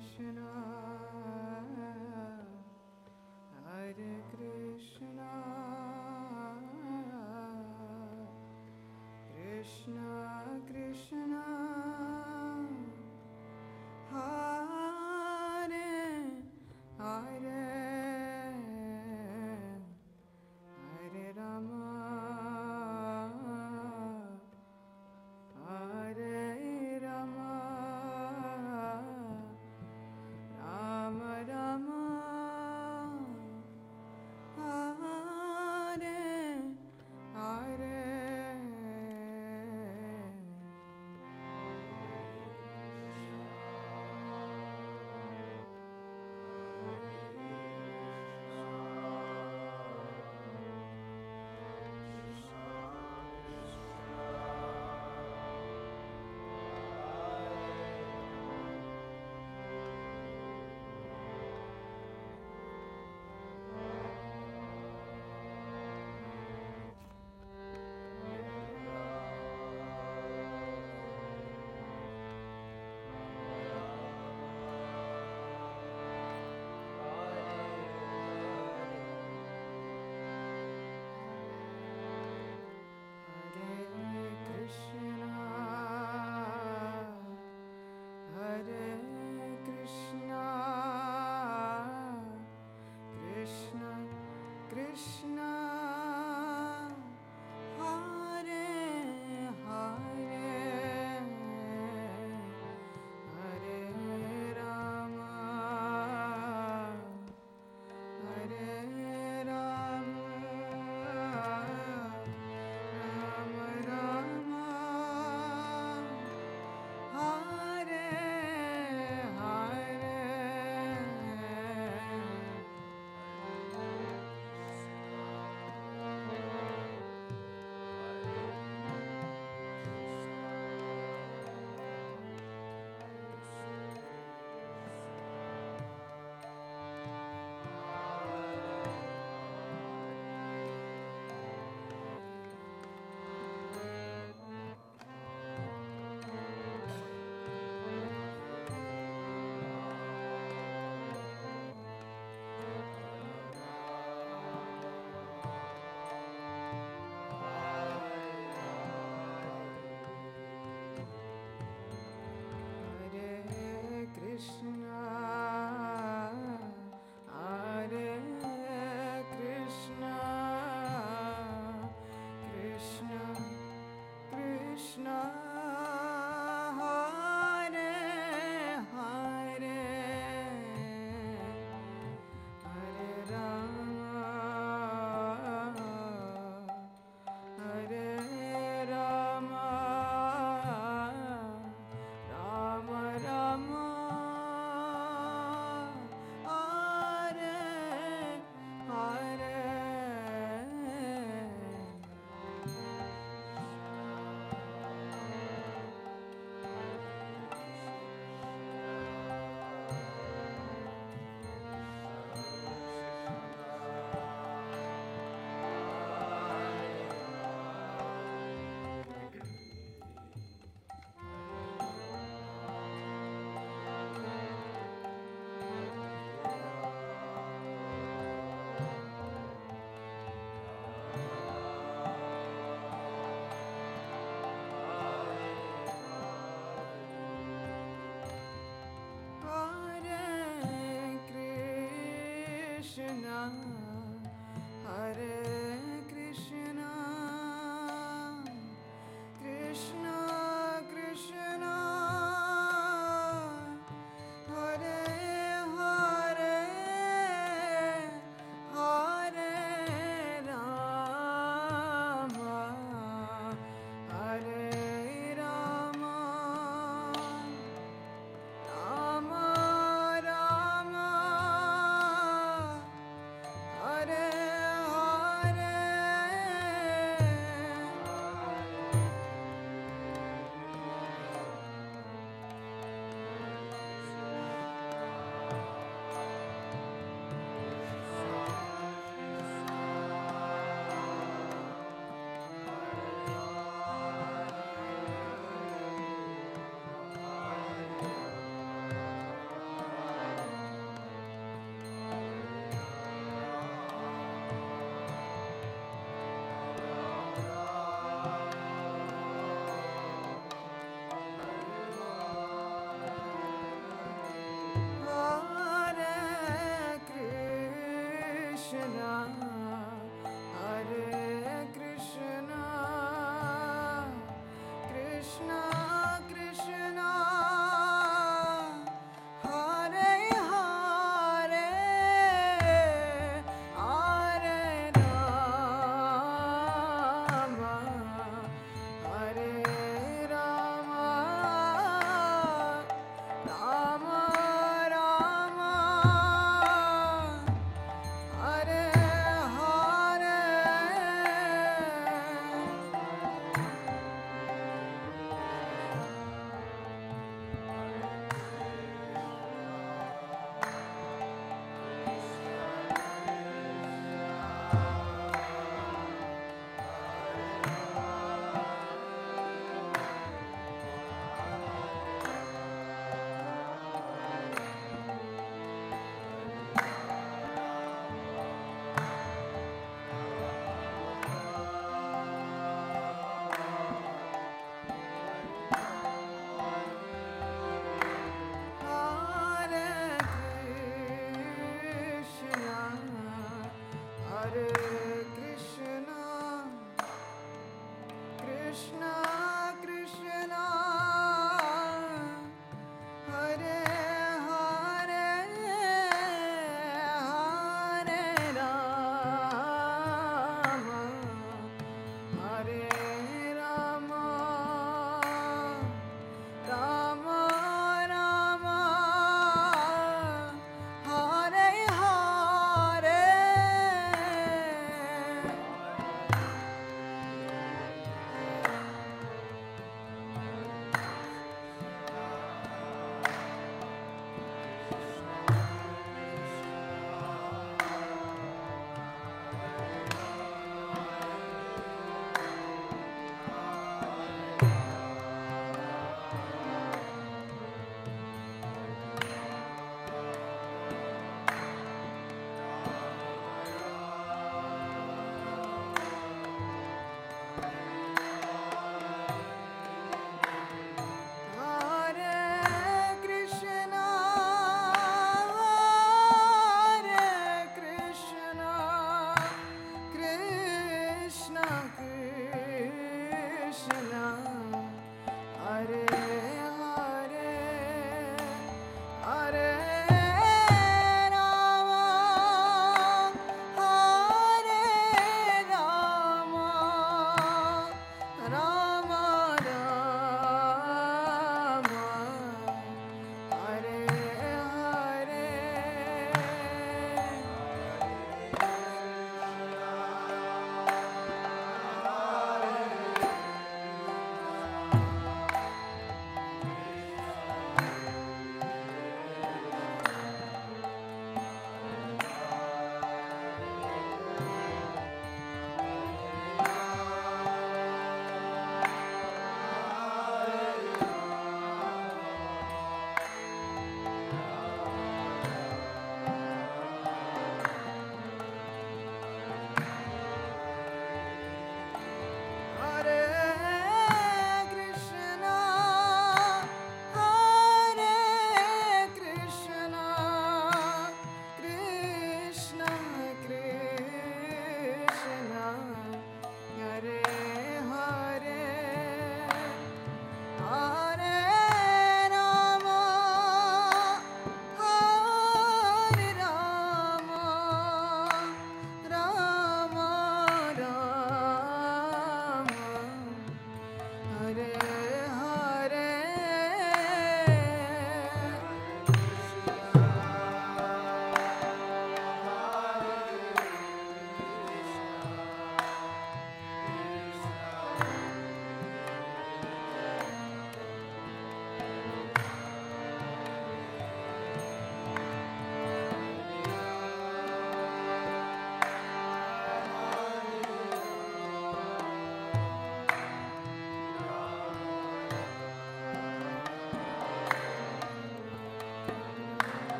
Krishna.